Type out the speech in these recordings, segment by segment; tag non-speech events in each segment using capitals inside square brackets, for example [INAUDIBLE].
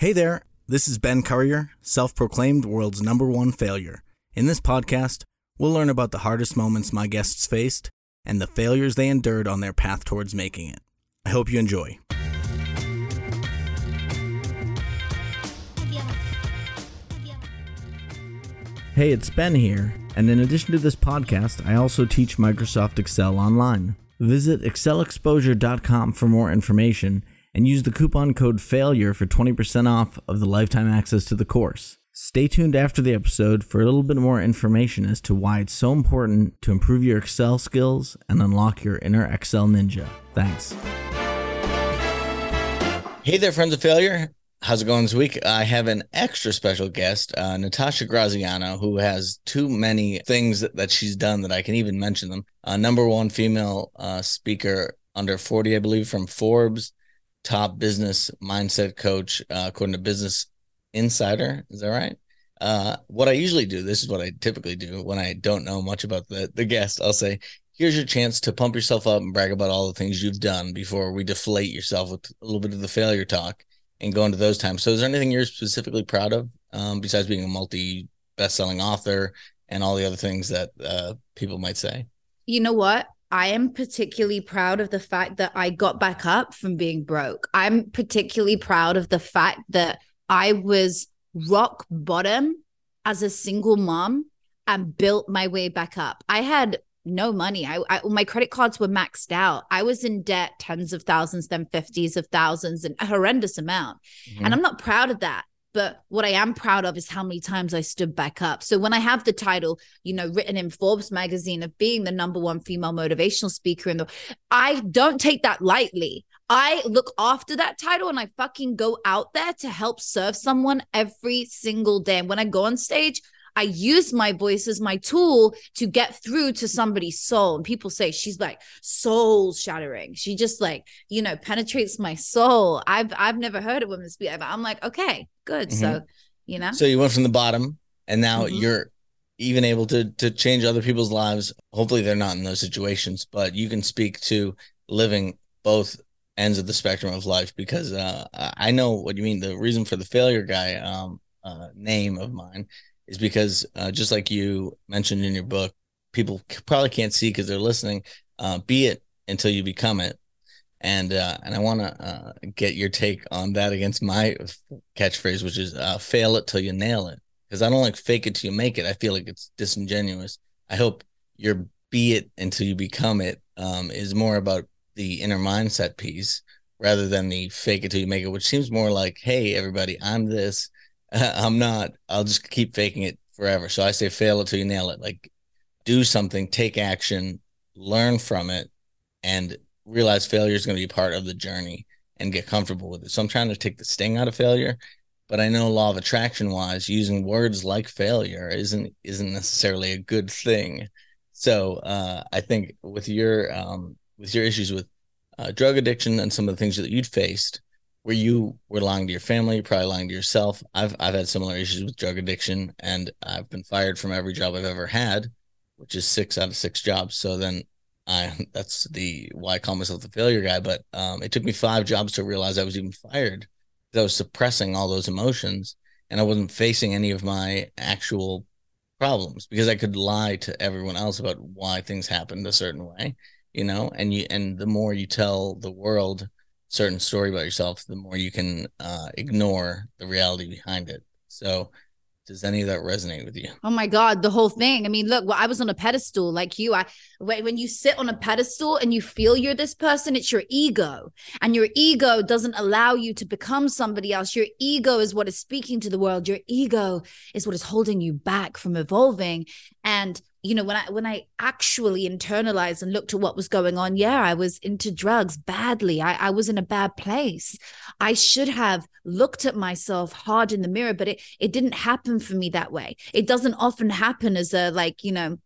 Hey there, this is Ben Currier, self proclaimed world's number one failure. In this podcast, we'll learn about the hardest moments my guests faced and the failures they endured on their path towards making it. I hope you enjoy. Hey, it's Ben here, and in addition to this podcast, I also teach Microsoft Excel online. Visit excelexposure.com for more information and use the coupon code FAILURE for 20% off of the lifetime access to the course. Stay tuned after the episode for a little bit more information as to why it's so important to improve your Excel skills and unlock your inner Excel ninja. Thanks. Hey there, friends of failure. How's it going this week? I have an extra special guest, uh, Natasha Graziano, who has too many things that, that she's done that I can even mention them. Uh, number one female uh, speaker under 40, I believe, from Forbes, top business mindset coach, uh, according to Business Insider. Is that right? Uh, what I usually do, this is what I typically do when I don't know much about the, the guest. I'll say, here's your chance to pump yourself up and brag about all the things you've done before we deflate yourself with a little bit of the failure talk and go into those times. So, is there anything you're specifically proud of um, besides being a multi best-selling author and all the other things that uh, people might say? You know what? I am particularly proud of the fact that I got back up from being broke. I'm particularly proud of the fact that I was rock bottom as a single mom and built my way back up. I had no money. I, I, my credit cards were maxed out. I was in debt tens of thousands, then fifties of thousands, and a horrendous amount. Mm-hmm. And I'm not proud of that. But what I am proud of is how many times I stood back up. So when I have the title, you know, written in Forbes magazine of being the number one female motivational speaker in the I don't take that lightly. I look after that title and I fucking go out there to help serve someone every single day. And when I go on stage, I use my voice as my tool to get through to somebody's soul. And people say she's like soul shattering. She just like, you know, penetrates my soul. I've I've never heard a woman speak, but I'm like, okay, good. Mm-hmm. So, you know. So you went from the bottom and now mm-hmm. you're even able to to change other people's lives. Hopefully they're not in those situations, but you can speak to living both ends of the spectrum of life because uh, I know what you mean. The reason for the failure guy um, uh, name of mine is because uh, just like you mentioned in your book, people probably can't see because they're listening. Uh, be it until you become it, and uh, and I want to uh, get your take on that against my catchphrase, which is uh, "fail it till you nail it." Because I don't like fake it till you make it. I feel like it's disingenuous. I hope your "be it until you become it" um, is more about the inner mindset piece rather than the fake it till you make it, which seems more like, "Hey, everybody, I'm this." [LAUGHS] I'm not. I'll just keep faking it forever. So I say fail it till you nail it. Like do something, take action, learn from it, and realize failure is going to be part of the journey and get comfortable with it. So I'm trying to take the sting out of failure, but I know law of attraction wise, using words like failure isn't isn't necessarily a good thing. So uh, I think with your um, with your issues with uh, drug addiction and some of the things that you'd faced, where you were lying to your family, you're probably lying to yourself. I've I've had similar issues with drug addiction, and I've been fired from every job I've ever had, which is six out of six jobs. So then I [LAUGHS] that's the why I call myself the failure guy. But um, it took me five jobs to realize I was even fired I was suppressing all those emotions and I wasn't facing any of my actual problems because I could lie to everyone else about why things happened a certain way, you know. And you and the more you tell the world certain story about yourself, the more you can uh, ignore the reality behind it. So, does any of that resonate with you? Oh my God, the whole thing. I mean, look, well, I was on a pedestal like you. I when, when you sit on a pedestal and you feel you're this person, it's your ego. And your ego doesn't allow you to become somebody else. Your ego is what is speaking to the world. Your ego is what is holding you back from evolving. And you know when i when i actually internalized and looked at what was going on yeah i was into drugs badly. I, I was in a bad place. I should have looked at myself hard in the mirror but it it didn't happen for me that way. It doesn't often happen as a like you know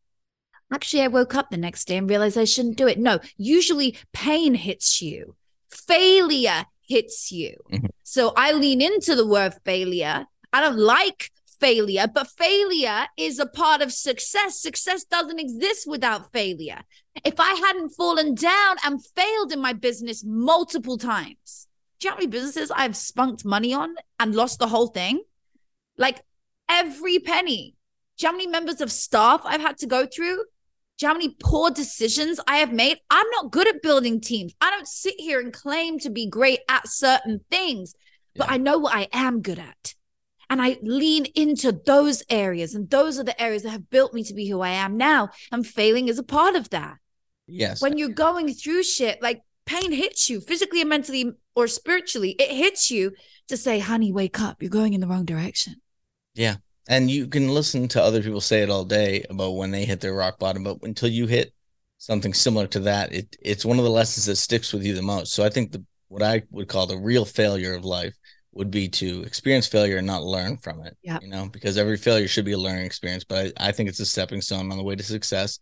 actually i woke up the next day and realized i shouldn't do it. No usually pain hits you. Failure hits you. Mm-hmm. so i lean into the word failure. I don't like failure, but failure is a part of success. Success doesn't exist without failure. If I hadn't fallen down and failed in my business multiple times, Do you know how many businesses I've spunked money on and lost the whole thing? Like every penny. Do you know how many members of staff I've had to go through? Do you know how many poor decisions I have made? I'm not good at building teams. I don't sit here and claim to be great at certain things, but yeah. I know what I am good at. And I lean into those areas. And those are the areas that have built me to be who I am now. And failing is a part of that. Yes. When you're going through shit, like pain hits you physically and mentally or spiritually, it hits you to say, honey, wake up. You're going in the wrong direction. Yeah. And you can listen to other people say it all day about when they hit their rock bottom, but until you hit something similar to that, it it's one of the lessons that sticks with you the most. So I think the what I would call the real failure of life would be to experience failure and not learn from it. Yeah. You know, because every failure should be a learning experience. But I, I think it's a stepping stone on the way to success,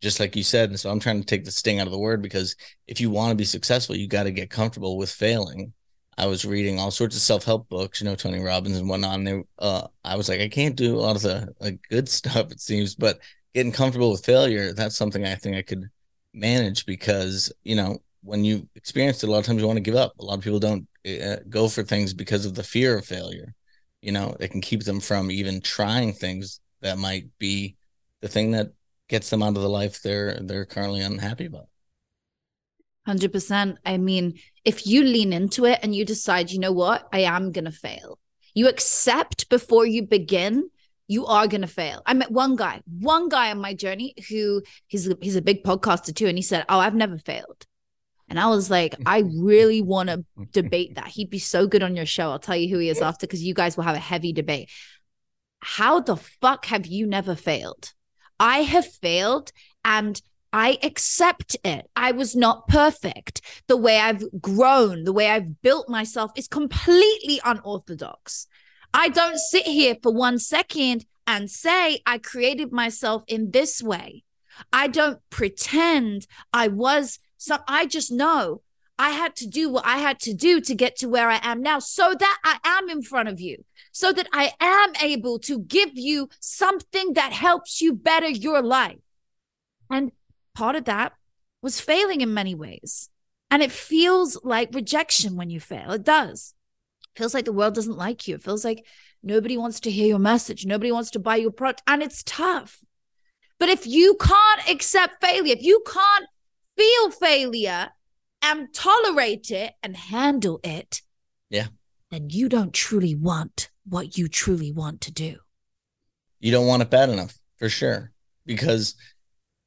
just like you said. And so I'm trying to take the sting out of the word because if you want to be successful, you got to get comfortable with failing I was reading all sorts of self help books, you know, Tony Robbins and whatnot. And they, uh, I was like, I can't do a lot of the like good [LAUGHS] stuff, it seems, but getting comfortable with failure, that's something I think I could manage because, you know, when you experience it, a lot of times you want to give up. A lot of people don't uh, go for things because of the fear of failure. You know, it can keep them from even trying things that might be the thing that gets them out of the life they're they're currently unhappy about. 100%. I mean, if you lean into it and you decide, you know what, I am going to fail, you accept before you begin, you are going to fail. I met one guy, one guy on my journey who he's, he's a big podcaster too. And he said, Oh, I've never failed. And I was like, I really want to [LAUGHS] debate that. He'd be so good on your show. I'll tell you who he is after because you guys will have a heavy debate. How the fuck have you never failed? I have failed and I accept it. I was not perfect. The way I've grown, the way I've built myself is completely unorthodox. I don't sit here for one second and say I created myself in this way. I don't pretend I was some, I just know I had to do what I had to do to get to where I am now so that I am in front of you, so that I am able to give you something that helps you better your life. And part of that was failing in many ways. And it feels like rejection when you fail. It does. It feels like the world doesn't like you. It feels like nobody wants to hear your message. Nobody wants to buy your product. And it's tough. But if you can't accept failure, if you can't feel failure and tolerate it and handle it, yeah, then you don't truly want what you truly want to do. You don't want it bad enough, for sure. Because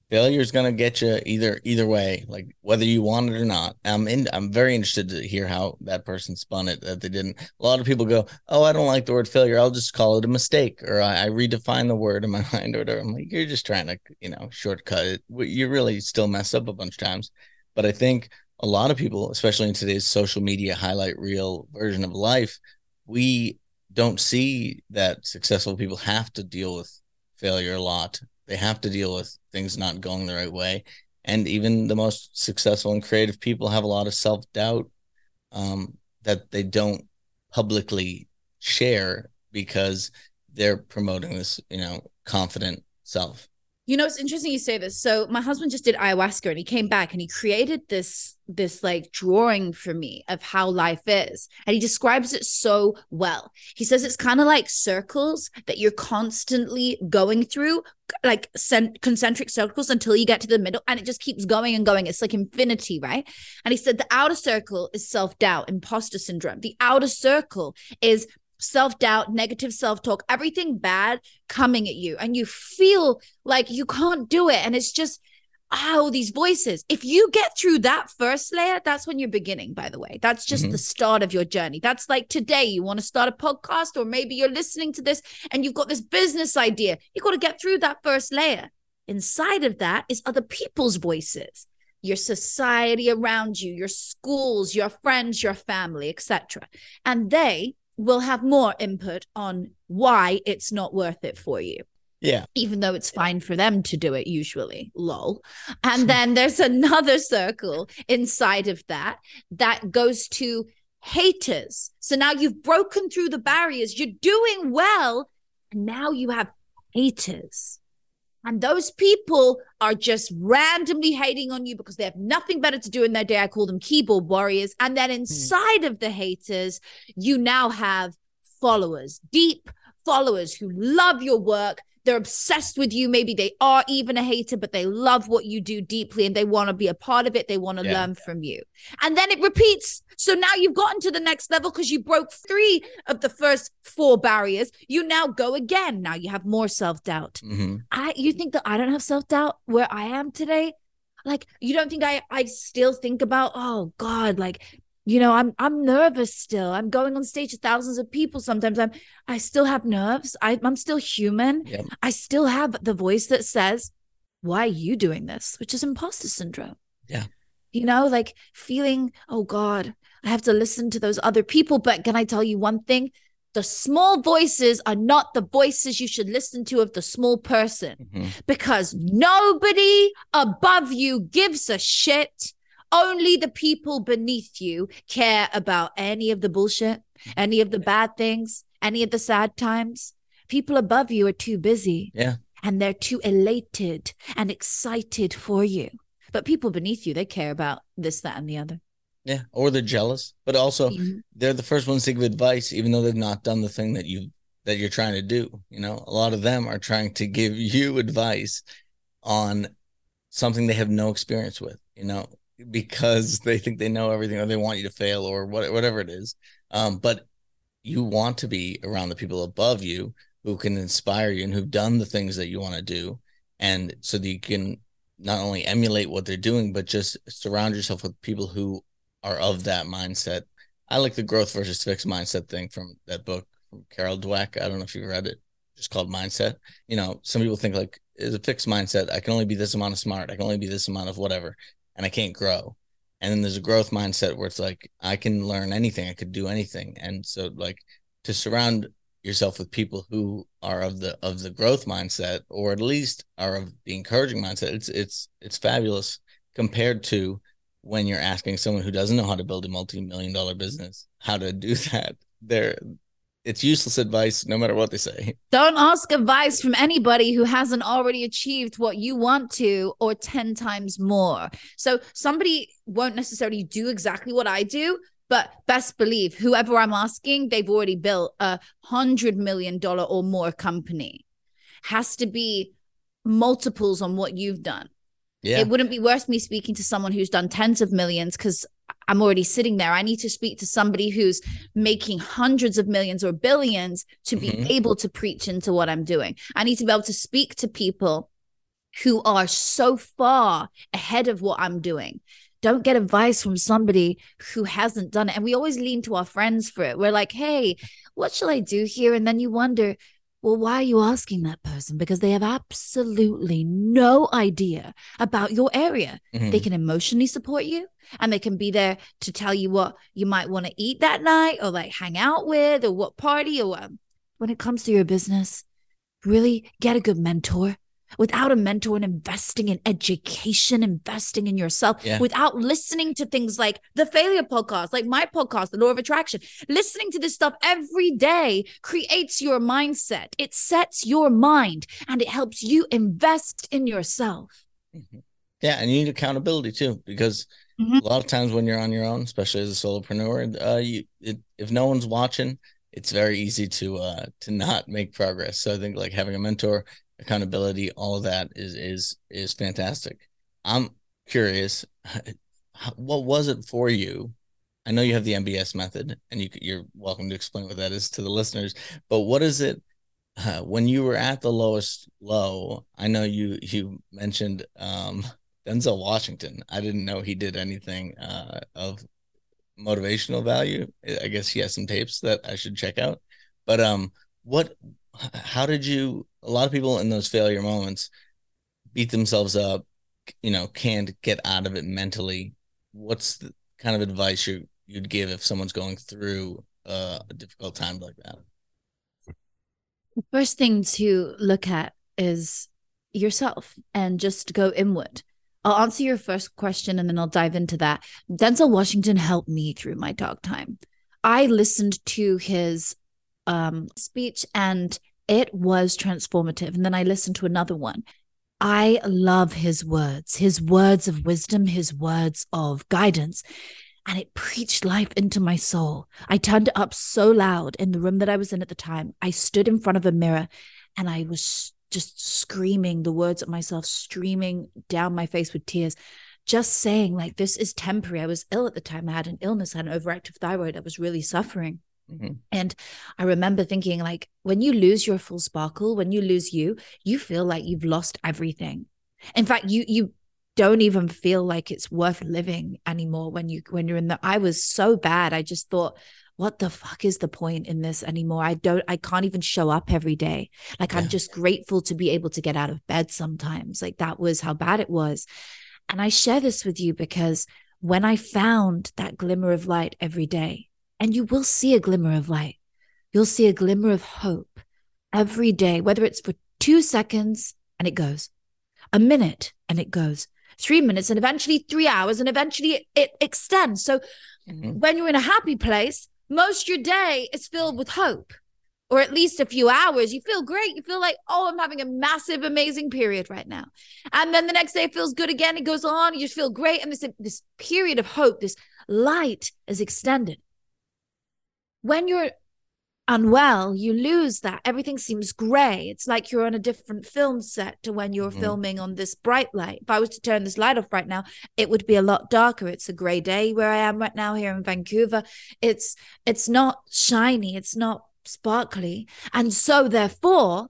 failure is going to get you either either way like whether you want it or not. I'm in i'm very interested to hear how that person spun it that they didn't. A lot of people go oh i don't like the word failure. I'll just call it a mistake or i, I redefine the word in my [LAUGHS] mind or whatever. I'm like you're just trying to you know shortcut it. You really still mess up a bunch of times. But i think a lot of people especially in today's social media highlight reel version of life we don't see that successful people have to deal with failure a lot they have to deal with things not going the right way. And even the most successful and creative people have a lot of self doubt um, that they don't publicly share because they're promoting this, you know, confident self. You know, it's interesting you say this. So my husband just did ayahuasca and he came back and he created this this like drawing for me of how life is. And he describes it so well. He says it's kind of like circles that you're constantly going through, like cent- concentric circles until you get to the middle and it just keeps going and going. It's like infinity, right? And he said the outer circle is self-doubt, imposter syndrome. The outer circle is self doubt, negative self talk, everything bad coming at you. And you feel like you can't do it. And it's just, oh, these voices. If you get through that first layer, that's when you're beginning, by the way. That's just mm-hmm. the start of your journey. That's like today, you want to start a podcast, or maybe you're listening to this and you've got this business idea. You've got to get through that first layer. Inside of that is other people's voices your society around you your schools your friends your family etc and they will have more input on why it's not worth it for you. Yeah. Even though it's fine for them to do it usually, lol. [LAUGHS] And then there's another circle inside of that that goes to haters. So now you've broken through the barriers, you're doing well. And now you have haters. And those people are just randomly hating on you because they have nothing better to do in their day. I call them keyboard warriors. And then inside mm. of the haters, you now have followers, deep followers who love your work, they're obsessed with you. Maybe they are even a hater, but they love what you do deeply and they want to be a part of it. They want to yeah. learn from you. And then it repeats. So now you've gotten to the next level because you broke three of the first four barriers. You now go again. Now you have more self doubt. Mm-hmm. I you think that I don't have self doubt where I am today? Like you don't think I I still think about oh God like you know i'm i'm nervous still. I'm going on stage to thousands of people sometimes. I'm i still have nerves. I, i'm still human. I still have the voice that says why are you doing this? which is imposter syndrome. Yeah. You know like feeling oh god i have to listen to those other people. But can i tell you one thing? The small voices are not the voices you should listen to of the small person. Mm-hmm. because nobody above you gives a shit only the people beneath you care about any of the bullshit, any of the bad things, any of the sad times. People above you are too busy. Yeah. And they're too elated and excited for you. But people beneath you, they care about this, that, and the other. Yeah. Or they're jealous, but also mm-hmm. they're the first ones to give advice, even though they've not done the thing that you that you're trying to do. You know, a lot of them are trying to give you [LAUGHS] advice on something they have no experience with. You know, because [LAUGHS] they think they know everything or they want you to fail or what, whatever it is. Um, but you want to be around the people above you who can inspire you and who've done the things that you want to do. And so that you can not only emulate what they're doing, but just surround yourself with people who are of that mindset. I like the growth versus fixed mindset thing from that book from Carol Dweck. I don't know if you've read it. Just called Mindset. You know, some people think like is a fixed mindset. I can only be this amount of smart. I can only be this amount of whatever and I can't grow. And then there's a growth mindset where it's like I can learn anything, I could do anything. And so like to surround yourself with people who are of the of the growth mindset or at least are of the encouraging mindset, it's it's it's fabulous compared to when you're asking someone who doesn't know how to build a multi-million dollar business how to do [LAUGHS] that. They're it's useless advice no matter what they say. [LAUGHS] Don't ask advice from anybody who hasn't already achieved what you want to or 10 times more. So somebody won't necessarily do exactly what I do, but best believe whoever I'm asking, they've already built a hundred million dollar or more company. Has to be multiples on what you've done. Yeah. It wouldn't be worth me speaking to someone who's done tens of millions because I'm already sitting there. I need to speak to somebody who's making hundreds of millions or billions to be mm-hmm. able to preach into what I'm doing. I need to be able to speak to people who are so far ahead of what I'm doing. Don't get advice from somebody who hasn't done it. And we always lean to our friends for it. We're like, hey, what shall I do here? And then you wonder, well, why are you asking that person? Because they have absolutely no idea about your area. Mm-hmm. They can emotionally support you and they can be there to tell you what you might want to eat that night or like hang out with or what party or what. When it comes to your business, really get a good mentor without a mentor and investing in education, investing in yourself, yeah. without listening to things like the failure podcast, like my podcast, The Law of Attraction, listening to this stuff every day creates your mindset. It sets your mind and it helps you invest in yourself. Mm-hmm. Yeah. And you need accountability too, because mm-hmm. a lot of times when you're on your own, especially as a solopreneur, uh, you, it, if no one's watching, it's very easy to uh to not make progress. So I think like having a mentor accountability, all of that is is is fantastic. I'm curious, [LAUGHS] what was it for you? I know you have the MBS method, and you you're welcome to explain what that is to the listeners. But what is it uh, when you were at the lowest low? I know you you mentioned um, Denzel Washington. I didn't know he did anything uh, of motivational value. I guess he has some tapes that I should check out. But um, what how did you a lot of people in those failure moments beat themselves up you know can't get out of it mentally what's the kind of advice you you'd give if someone's going through uh, a difficult time like that the first thing to look at is yourself and just go inward I'll answer your first question and then I'll dive into that. Denzel Washington helped me through my dark time. I listened to his um, speech and it was transformative. And then I listened to another one. I love his words, his words of wisdom, his words of guidance. And it preached life into my soul. I turned it up so loud in the room that I was in at the time. I stood in front of a mirror and I was just screaming the words at myself, streaming down my face with tears, just saying, like, this is temporary. I was ill at the time. I had an illness, I had an overactive thyroid. I was really suffering. Mm-hmm. And I remember thinking, like, when you lose your full sparkle, when you lose you, you feel like you've lost everything. In fact, you you don't even feel like it's worth living anymore when you when you're in the I was so bad. I just thought, what the fuck is the point in this anymore? I don't I can't even show up every day. Like yeah. I'm just grateful to be able to get out of bed sometimes. Like that was how bad it was. And I share this with you because when I found that glimmer of light every day, and you will see a glimmer of light. You'll see a glimmer of hope every day, whether it's for two seconds and it goes, a minute and it goes, three minutes and eventually three hours, and eventually it, extends. So mm-hmm. when you're in a happy place, most your day is filled with hope. Or at least a few hours, you feel great. You feel like, oh, I'm having a massive, amazing period right now. And then the next day it feels good again. It goes on. You just feel great. And this, this period of hope, this light is extended when you're unwell, you lose that. Everything seems gray. It's like you're on a different film set to when you're mm-hmm. filming on this bright light. If I was to turn this light off right now, it would be a lot darker. It's a gray day where I am right now here in Vancouver. It's it's not shiny, it's not sparkly. And so therefore,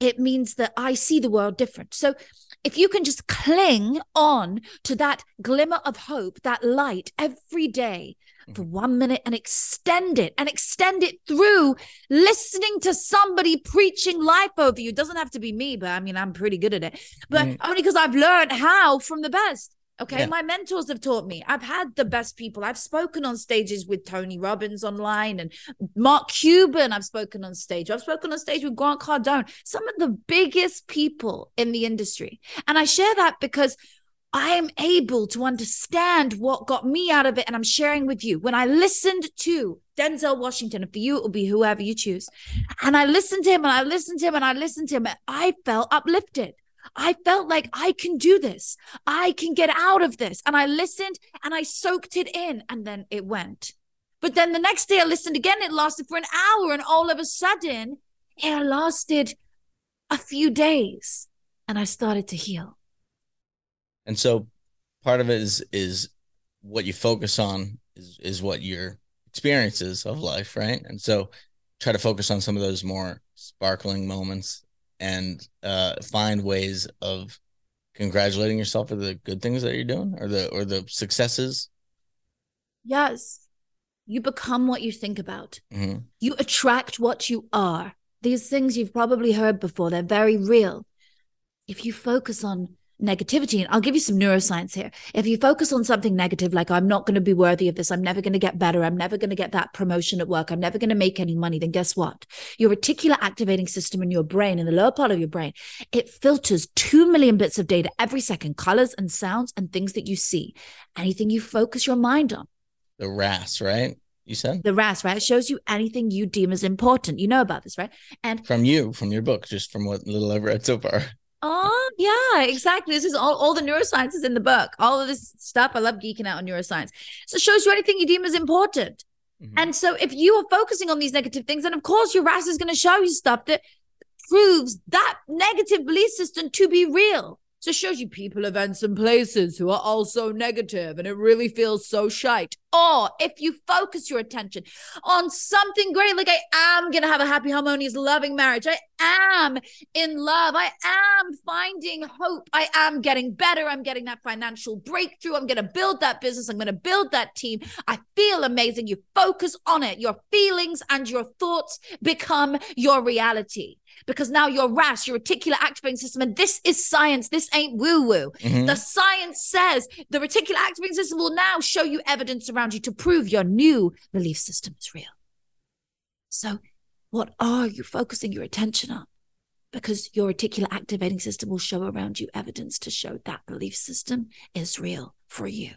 it means that I see the world different. So if you can just cling on to that glimmer of hope, that light every day, for one minute and extend it and extend it through listening to somebody preaching life over you. It doesn't have to be me, but I mean, I'm pretty good at it, but mm. only because I've learned how from the best. Okay. Yeah. My mentors have taught me. I've had the best people. I've spoken on stages with Tony Robbins online and Mark Cuban. I've spoken on stage. I've spoken on stage with Grant Cardone, some of the biggest people in the industry. And I share that because I am able to understand what got me out of it, and I'm sharing with you. When I listened to Denzel Washington, for you, it will be whoever you choose, and I listened to him, and I listened to him, and I listened to him, and I felt uplifted. I felt like I can do this. I can get out of this. And I listened and I soaked it in, and then it went. But then the next day I listened again, it lasted for an hour, and all of a sudden, it lasted a few days, and I started to heal. And so part of it is is what you focus on is is what your experiences of life, right? And so try to focus on some of those more sparkling moments and uh, find ways of congratulating yourself for the good things that you're doing or the or the successes. Yes. You become what you think about. Mm-hmm. You attract what you are. These things you've probably heard before, they're very real. If you focus on negativity. And I'll give you some neuroscience here. If you focus on something negative, like I'm not going to be worthy of this, I'm never going to get better, I'm never going to get that promotion at work, I'm never going to make any money, then guess what? Your reticular activating system in your brain, in the lower part of your brain, it filters 2 million bits of data every second, colors and sounds and things that you see. Anything you focus your mind on. The RAS, right? You said the RAS, right? It shows you anything you deem as important. You know about this, right? And from you, from your book, just from what little I've read so far. Oh, yeah, exactly. This is all, all the neuroscience is in the book. All of this stuff. I love geeking out on neuroscience. So it shows you anything you deem as important. Mm-hmm. And so if you are focusing on these negative things, then of course your RAS is going to show you stuff that proves that negative belief system to be real. So it shows you people, events, and places who are also negative, and it really feels so shite. Or if you focus your attention on something great, like I am going to have a happy, harmonious, loving marriage, I am in love, I am finding hope, I am getting better, I'm getting that financial breakthrough, I'm going to build that business, I'm going to build that team, I feel amazing. You focus on it, your feelings and your thoughts become your reality because now your RAS, your reticular activating system, and this is science. This ain't woo woo. Mm-hmm. The science says the reticular activating system will now show you evidence around you to prove your new belief system is real. So, what are you focusing your attention on? Because your reticular activating system will show around you evidence to show that belief system is real for you.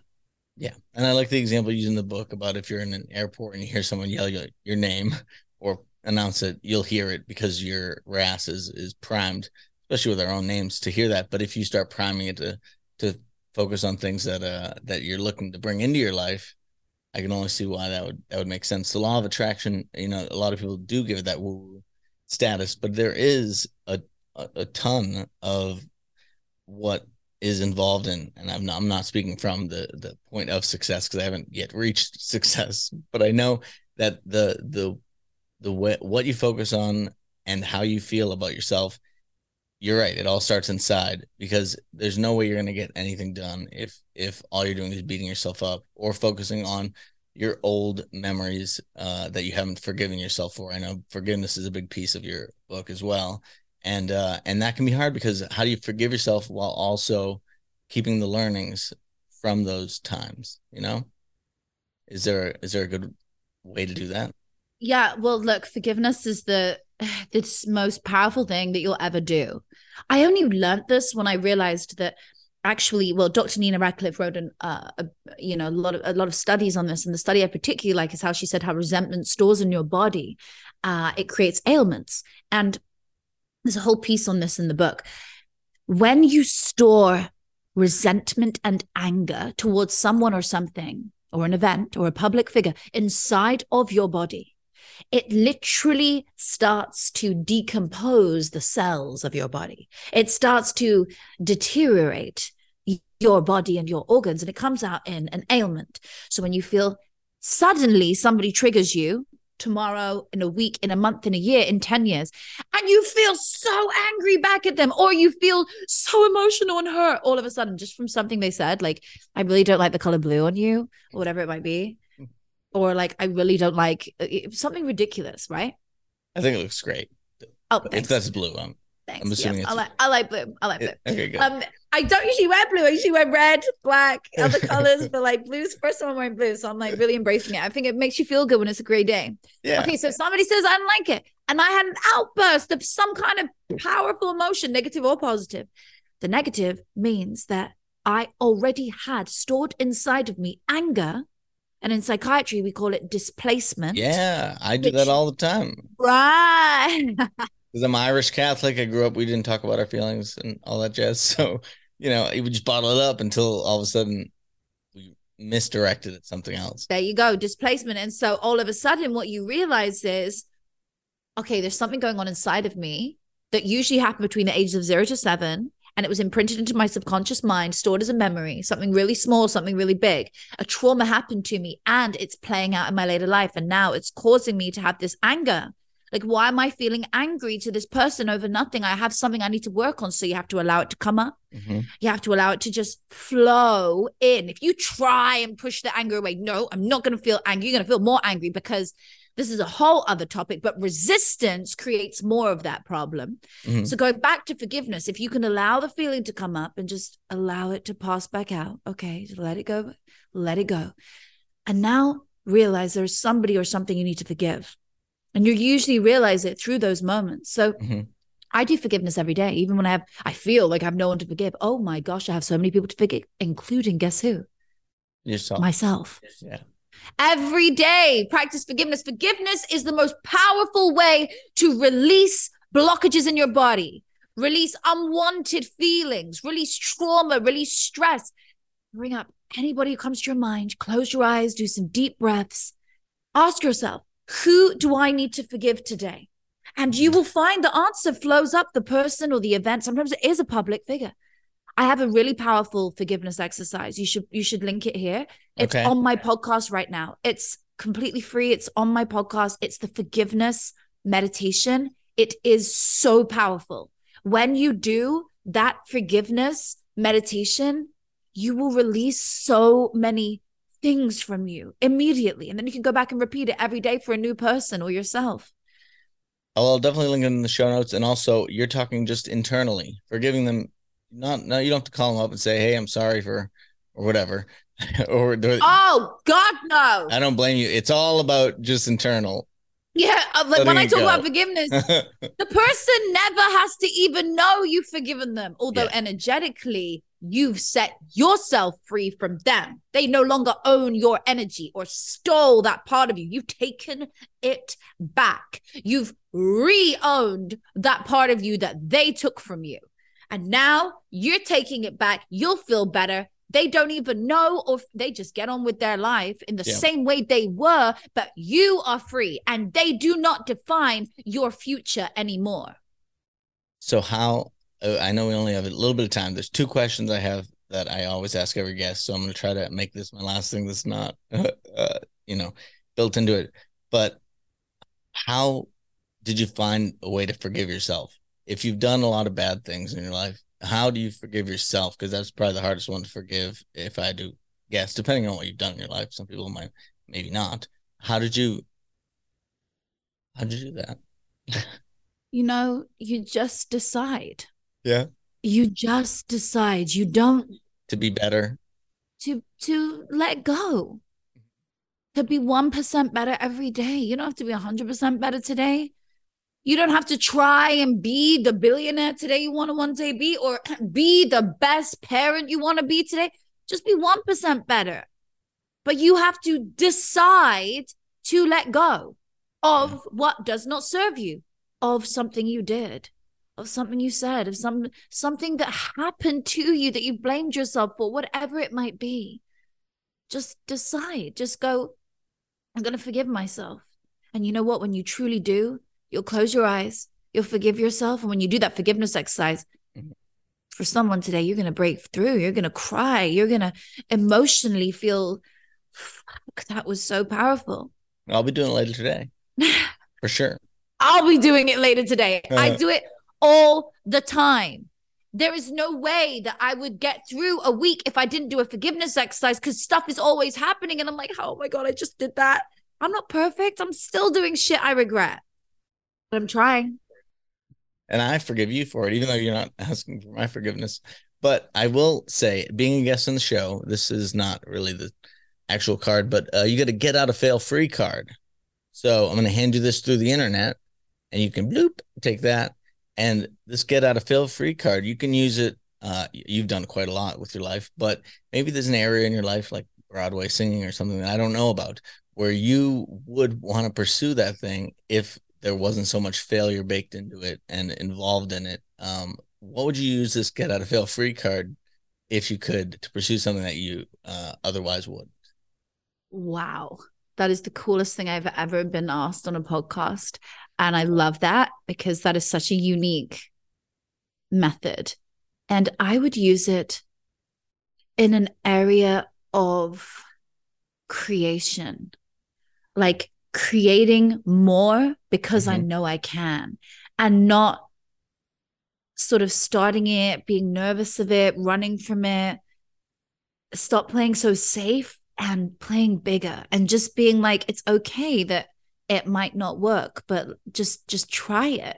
Yeah. And I like the example used in the book about if you're in an airport and you hear someone yell your, your name or announce it, you'll hear it because your RAS is is primed especially with our own names, to hear that. But if you start priming it to to focus on things that uh that you're looking to bring into your life, I can only see why that would that would make sense. The law of attraction, you know, a lot of people do give it that woo status, but there is a a, a ton of what is involved in and I'm not, I'm not speaking from the the point of success because I haven't yet reached [LAUGHS] success but I know that the the the way what you focus on and how you feel about yourself you're right it all starts inside because there's no way you're going to get anything done if if all you're doing is beating yourself up or focusing on your old memories uh, that you haven't forgiven yourself for. I know forgiveness is a big piece of your book as well. And uh, and that can be hard because how do you forgive yourself while also keeping the learnings from those times you know? Is there is there a good way to do that yeah well look forgiveness is the [SIGHS] the most powerful thing that you'll ever do i only learned this when i realized that actually well dr nina radcliffe wrote an uh, a, you know a lot of a lot of studies on this and the study i particularly like is how she said how resentment stores in your body uh, it creates ailments and there's a whole piece on this in the book. When you store resentment and anger towards someone or something, or an event or a public figure inside of your body, it literally starts to decompose the cells of your body. It starts to deteriorate your body and your organs, and it comes out in an ailment. So when you feel suddenly somebody triggers you, tomorrow, in a week, in a month, in a year, in 10 years, and you feel so angry back at them, or you feel so emotional and hurt all of a sudden just from something they said, like, I really don't like the color blue on you, or whatever it might be. Or like, I really don't like uh, something ridiculous, right? I think it looks great. Oh, if that's blue, I'm, Thanks. I'm assuming yeah, it's I like I like blue. I like blue. okay, good. Um, I don't usually wear blue. I usually wear red, black, [LAUGHS] other colors, but like blue's first time I'm wearing blue, so I'm like really embracing it. I think it makes you feel good when it's a great day. yeah. Okay, so somebody says I don't like it, and I had an outburst of some kind of powerful emotion, negative or positive. The negative means that I already had stored inside of me anger, and in psychiatry we call it displacement. Yeah, I do Which- that all the time. Right. [LAUGHS] Because I'm Irish Catholic. I grew up, we didn't talk about our feelings and all that jazz. [LAUGHS] So, you know, we just bottle it up until all of a sudden we misdirected it something else. there you go displacement and so all of a sudden what you realize is okay there's something going on inside of me that usually happened between the ages of 0 to 7 and it was imprinted into my subconscious mind stored as a memory something really small something really big. A trauma happened to me and it's playing out in my later life. And now it's causing me to have this anger like why am i feeling angry to this person over nothing i have something i need to work on so you have to allow it to come up Mhm. you have to allow it to just flow in. If you try and push the anger away, no, I'm not going to feel angry. You're going to feel more angry because this is a whole other topic, but resistance creates more of that problem. Mhm. So, going back to forgiveness, if you can allow the feeling to come up and just allow it to pass back out, okay, just let it go, let it go. And now realize there's somebody or something you need to forgive. And you usually realize it through those moments. So, Mhm. I do forgiveness every day, even when I have, I feel like I have no one to forgive. Oh my gosh, I have so many people to forgive, including guess who? Yourself. Myself. yeah. Every day, practice forgiveness. Forgiveness is the most powerful way to release blockages in your body, release unwanted feelings, release trauma, release stress. Bring up anybody who comes to your mind, close your eyes, do some deep breaths. Ask yourself, who do I need to forgive today? And you mm. will find the answer flows up the person or the event. Sometimes it is a public figure. I have a really powerful forgiveness exercise. You should you should link it here. It's Okay. on my podcast right now. It's completely free. It's on my podcast. It's the forgiveness meditation. It is so powerful. When you do that forgiveness meditation, you will release so many things from you immediately. And then you can go back and repeat it every day for a new person or yourself. I'll definitely link it in the show notes. And also, you're talking just internally, forgiving them. Not, no, you don't have to call them up and say, "Hey, I'm sorry for," or whatever. [LAUGHS] or, Oh God, no. I don't blame you. It's all about just internal. Yeah, uh, like when I talk go. about forgiveness, [LAUGHS] the person never has to even know you've forgiven them. Although Yeah. energetically, you've set yourself free from them. They no longer own your energy or stole that part of you. You've taken it back. You've re owned that part of you that they took from you. And now you're taking it back. You'll feel better. They don't even know, or they just get on with their life in the yeah. same way they were, but you are free and they do not define your future anymore. So, how I know we only have a little bit of time. There's two questions I have that I always ask every guest. So, I'm going to try to make this my last thing that's not, [LAUGHS] uh, you know, built into it. But how did you find a way to forgive yourself? If you've done a lot of bad things in your life, how do you forgive yourself? Because that's probably the hardest one to forgive. If I do guess, depending on what you've done in your life, some people might, maybe not. How did you? How did you do that? [LAUGHS] you know, you just decide. Yeah. You just decide. You don't to be better. To to let go. To be 1% better every day. You don't have to be 100% better today. You don't have to try and be the billionaire today you want to one day be or [CLEARS THROAT] be the best parent you want to be today. Just be 1% better. But you have to decide to let go of what does not serve you, of something you did, of something you said, of some something that happened to you that you blamed yourself for, whatever it might be. Just decide. Just go, I'm going to forgive myself. And you know what? When you truly do, You'll close your eyes, you'll forgive yourself. And when you do that forgiveness exercise, mm-hmm. for someone today, you're going to break through, you're going to cry, you're going to emotionally feel, fuck, that was so powerful. I'll be doing it later today. [SIGHS] for sure. I'll be doing it later today. Uh, I do it all the time. There is no way that I would get through a week if I didn't do a forgiveness exercise because stuff is always happening. And I'm like, oh my God, I just did that. I'm not perfect. I'm still doing shit I regret. But I'm trying. And I forgive you for it, even though you're not asking for my forgiveness. But I will say, being a guest on the show, this is not really the actual card, but uh, you got a get out of fail free card. So I'm going to hand you this through the internet, and you can bloop take that. And this get out of fail free card, you can use it. Uh, you've done quite a lot with your life, but maybe there's an area in your life like Broadway singing or something that I don't know about where you would want to pursue that thing if there wasn't so much failure baked into it and involved in it. Um, what would you use this get out of fail free card if you could to pursue something that you uh, otherwise would? Wow. That is the coolest thing I've ever been asked on a podcast. And I love that because that is such a unique method. And I would use it in an area of creation, like creating more because mm-hmm. I know I can and not sort of starting it, being nervous of it, running from it. Stop playing so safe and playing bigger and just being like, it's okay that it might not work, but just just try it.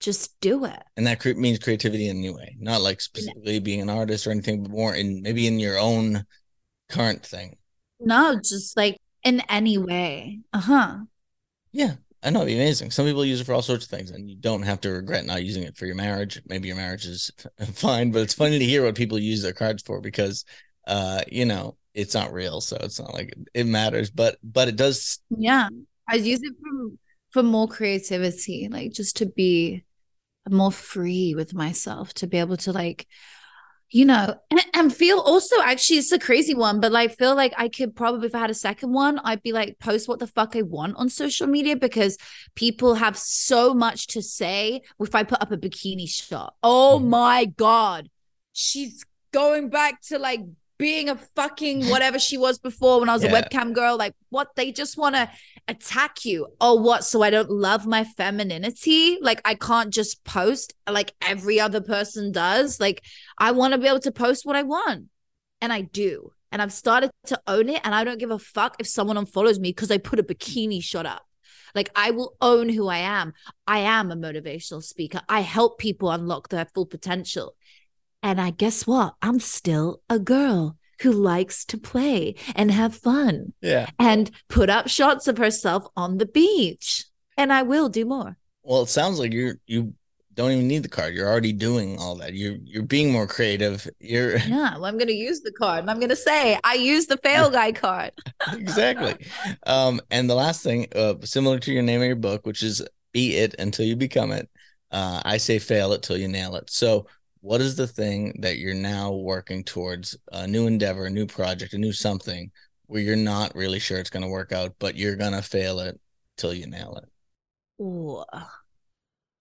Just do it. And that cre- means creativity in a new way, not like specifically being an artist or anything, but more in maybe in your own current thing. No, just like in any way. Uh huh. Yeah, I know. It'd be amazing. Some people use it for all sorts of things, and you don't have to regret not using it for your marriage. Maybe your marriage is [LAUGHS] fine, but it's funny to hear what people use their cards for because, uh, you know, it's not real, so it's not like it matters. But but it does. Yeah, I use it for for more creativity, like just to be more free with myself, to be able to like you know, and, and, feel also actually it's a crazy one, but like feel like I could probably if I had a second one, I'd be like post what the fuck I want on social media because people have so much to say if I put up a bikini shot. Oh mm-hmm. my god. She's going back to like being a fucking whatever she was before when I was yeah. a webcam girl. Like what they just want to attack you. Oh, what? So I don't love my femininity? Like I can't just post like every other person does. Like I want to be able to post what I want. And I do. And I've started to own it. And I don't give a fuck if someone unfollows me because I put a bikini shot up. Like I will own who I am. I am a motivational speaker. I help people unlock their full potential. And I guess what? I'm still a girl who likes to play and have fun. Yeah. And put up shots of herself on the beach. And I will do more. Well, it sounds like you're you've don't even need the card. You're already doing all that. You're you're being more creative. You're yeah. Well, I'm gonna use the card, and I'm gonna say I use the fail [LAUGHS] guy card. exactly. Um, and the last thing, uh, similar to your name of your book, which is "Be It Until You Become It." Uh, I say fail it till you nail it. So, what is the thing that you're now working towards? A new endeavor, a new project, a new something where you're not really sure it's going to work out, but you're going to fail it till you nail it. Ooh.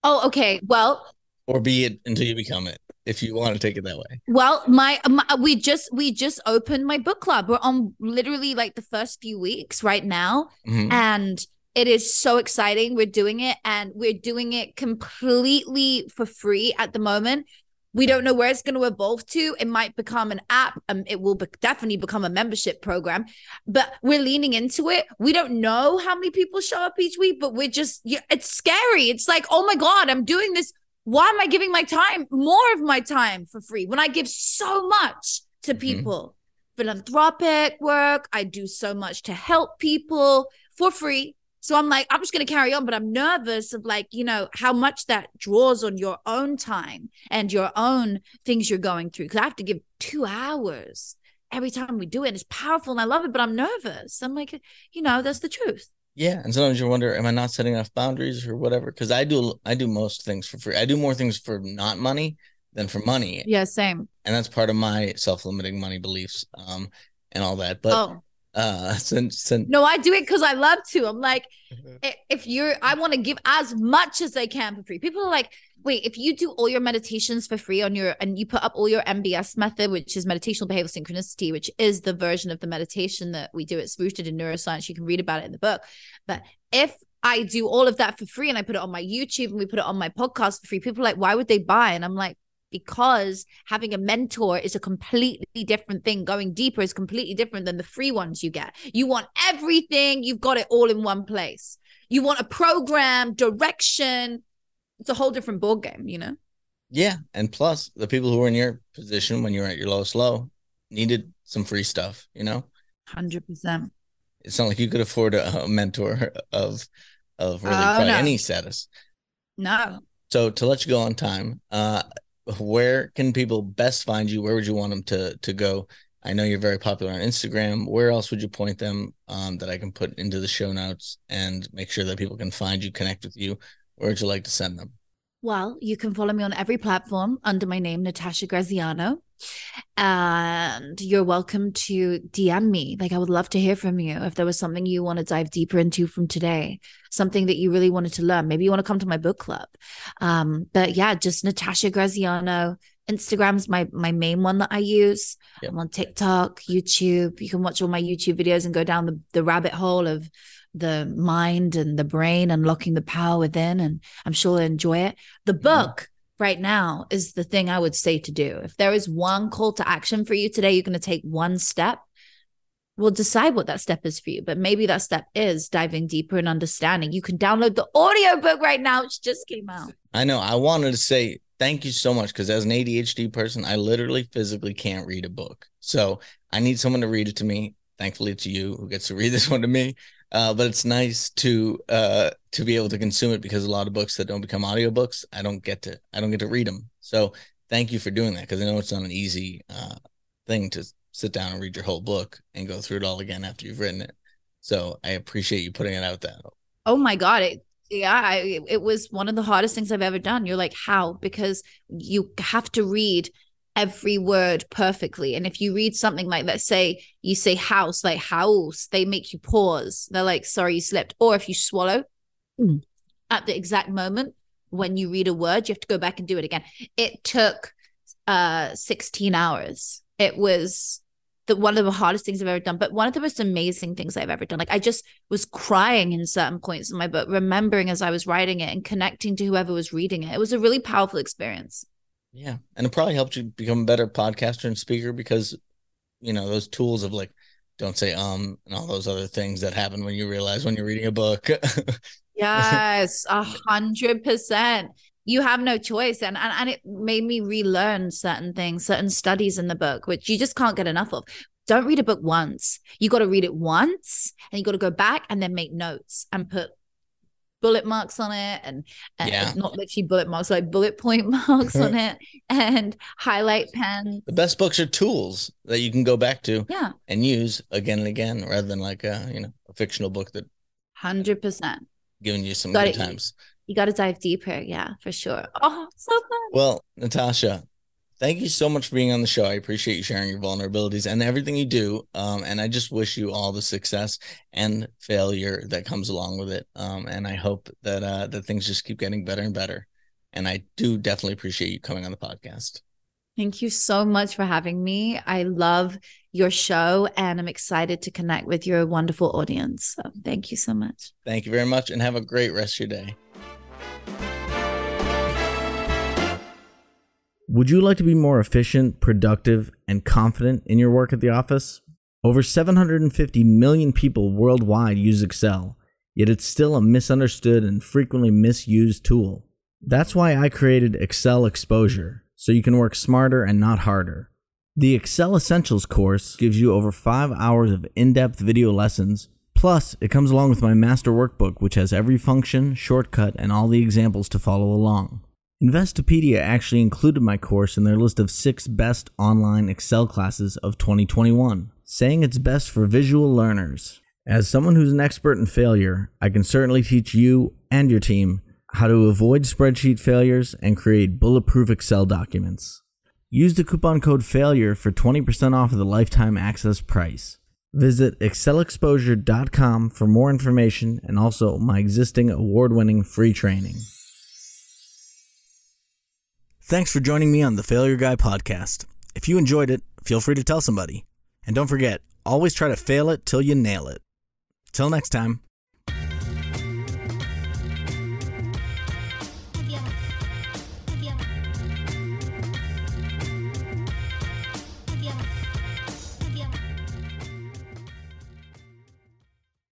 Oh, okay. Well, or be it until you become it if you want to take it that way well my, my, we just we just opened my book club we're on literally like the first few weeks right now mm-hmm. and it is so exciting we're doing it and we're doing it completely for free at the moment we don't know where it's going to evolve to. It might become an app. Um, it will be- definitely become a membership program, but we're leaning into it. We don't know how many people show up each week, but we're just, yeah, it's scary. It's like, oh my God, I'm doing this. Why am I giving my time, more of my time for free when I give so much to mm-hmm. people? Mm-hmm. Philanthropic work. I do so much to help people for free so I'm like, I'm just going to carry on, but I'm nervous of like, you know, how much that draws on your own time and your own things you're going through. Cause I have to give two hours every time we do it. And it's powerful and I love it, but I'm nervous. I'm like, you know, that's the truth. Yeah. And sometimes you wonder, am I not setting enough boundaries or whatever? Cause I do, I do most things for free. I do more things for not money than for money. Yeah. Same. And that's part of my self-limiting money beliefs. Um, and all that. But oh uh since, since no i do it because i love to. I'm like if you're i want to give as much as i can for free. People are like wait if you do all your meditations for free on your and you put up all your mbs method which is meditational behavioral synchronicity which is the version of the meditation that we do it's rooted in neuroscience you can read about it in the book. But if i do all of that for free and i put it on my youtube and we put it on my podcast for free people are like why would they buy? And i'm like because having a mentor is a completely different thing. Going deeper is completely different than the free ones you get. You want everything, you've got it all in one place. You want a program, direction. It's a whole different board game, you know? Yeah. And plus, the people who were in your position when you were at your lowest low needed some free stuff, you know? 100%. It's not like you could afford a, a mentor of of really oh, no. any status. No. So to let you go on time, uh, where can people best find you? Where would you want them to to go? I know you're very popular on Instagram. Where else would you point them um, that I can put into the show notes and make sure that people can find you, connect with you? Where would you like to send them? Well, you can follow me on every platform under my name, Natasha Graziano. And you're welcome to DM me. Like, I would love to hear from you if there was something you want to dive deeper into from today, something that you really wanted to learn. Maybe you want to come to my book club. Um, but yeah, just Natasha Graziano. Instagram's my my main one that I use. Yep. I'm on TikTok, YouTube. You can watch all my YouTube videos and go down the, the rabbit hole of the mind and the brain, unlocking the power within. And I'm sure you'll enjoy it. The mm-hmm. book yeah. right now is the thing I would say to do. If there is one call to action for you today, you're going to take one step. We'll decide what that step is for you. But maybe that step is diving deeper and understanding. You can download the audiobook right now. It just came out. I know. I wanted to say thank you so much because as an ADHD person, I literally physically can't read a book. So I need someone to read it to me. Thankfully, it's you who gets to read this one to me. Uh, but it's nice to uh, to be able to consume it because a lot of books that don't become audiobooks, I don't get to I don't get to read them. So thank you for doing that because I know it's not an easy uh, thing to sit down and read your whole book and go through it all again after you've written it. So I appreciate you putting it out there. Oh my god, it yeah, I, it was one of the hardest things I've ever done. You're like, how? Because you have to read every word perfectly. And if you read something like that, say you say house, like house, they make you pause. They're like, sorry, you slipped. Or if you swallow mm. at the exact moment when you read a word, you have to go back and do it again. It took uh 16 hours. It was the one of the hardest things I've ever done, but one of the most amazing things I've ever done. Like I just was crying in certain points in my book, remembering as I was writing it and connecting to whoever was reading it. It was a really powerful experience. Yeah. And it probably helped you become a better podcaster and speaker because, you know, those tools of like, don't say um and all those other things that happen when you realize when you're reading a book. yes, [LAUGHS] a hundred percent. You have no choice. And, and and it made me relearn certain things, certain studies in the book, which you just can't get enough of. Don't read a book once. You got to read it once and you got to go back and then make notes and put bullet marks on it and, and Yeah. not literally bullet marks, like bullet point [LAUGHS] marks on [LAUGHS] it and highlight pens. The best books are tools that you can go back to Yeah, and use again and again, rather than like a you know a fictional book that hundred percent. giving you some Got good times. You got to dive deeper. Yeah, for sure. Oh, so fun. Well, Natasha, thank you so much for being on the show. I appreciate you sharing your vulnerabilities and everything you do. Um, and I just wish you all the success and failure that comes along with it. Um, and I hope that uh, that things just keep getting better and better. And I do definitely appreciate you coming on the podcast. Thank you so much for having me. I love your show and I'm excited to connect with your wonderful audience. So thank you so much. Thank you very much, and have a great rest of your day. Would you like to be more efficient, productive, and confident in your work at the office? Over 750 million people worldwide use Excel, yet it's still a misunderstood and frequently misused tool. That's why I created Excel Exposure, so you can work smarter and not harder. The Excel Essentials course gives you over five hours of in depth video lessons. Plus, it comes along with my master workbook, which has every function, shortcut, and all the examples to follow along. Investopedia actually included my course in their list of six best online Excel classes of 2021, saying it's best for visual learners. As someone who's an expert in failure, I can certainly teach you and your team how to avoid spreadsheet failures and create bulletproof Excel documents. Use the coupon code FAILURE for 20% off of the lifetime access price. Visit excelexposure.com for more information and also my existing award winning free training. Thanks for joining me on the Failure Guy podcast. If you enjoyed it, feel free to tell somebody. And don't forget, always try to fail it till you nail it. Till next time.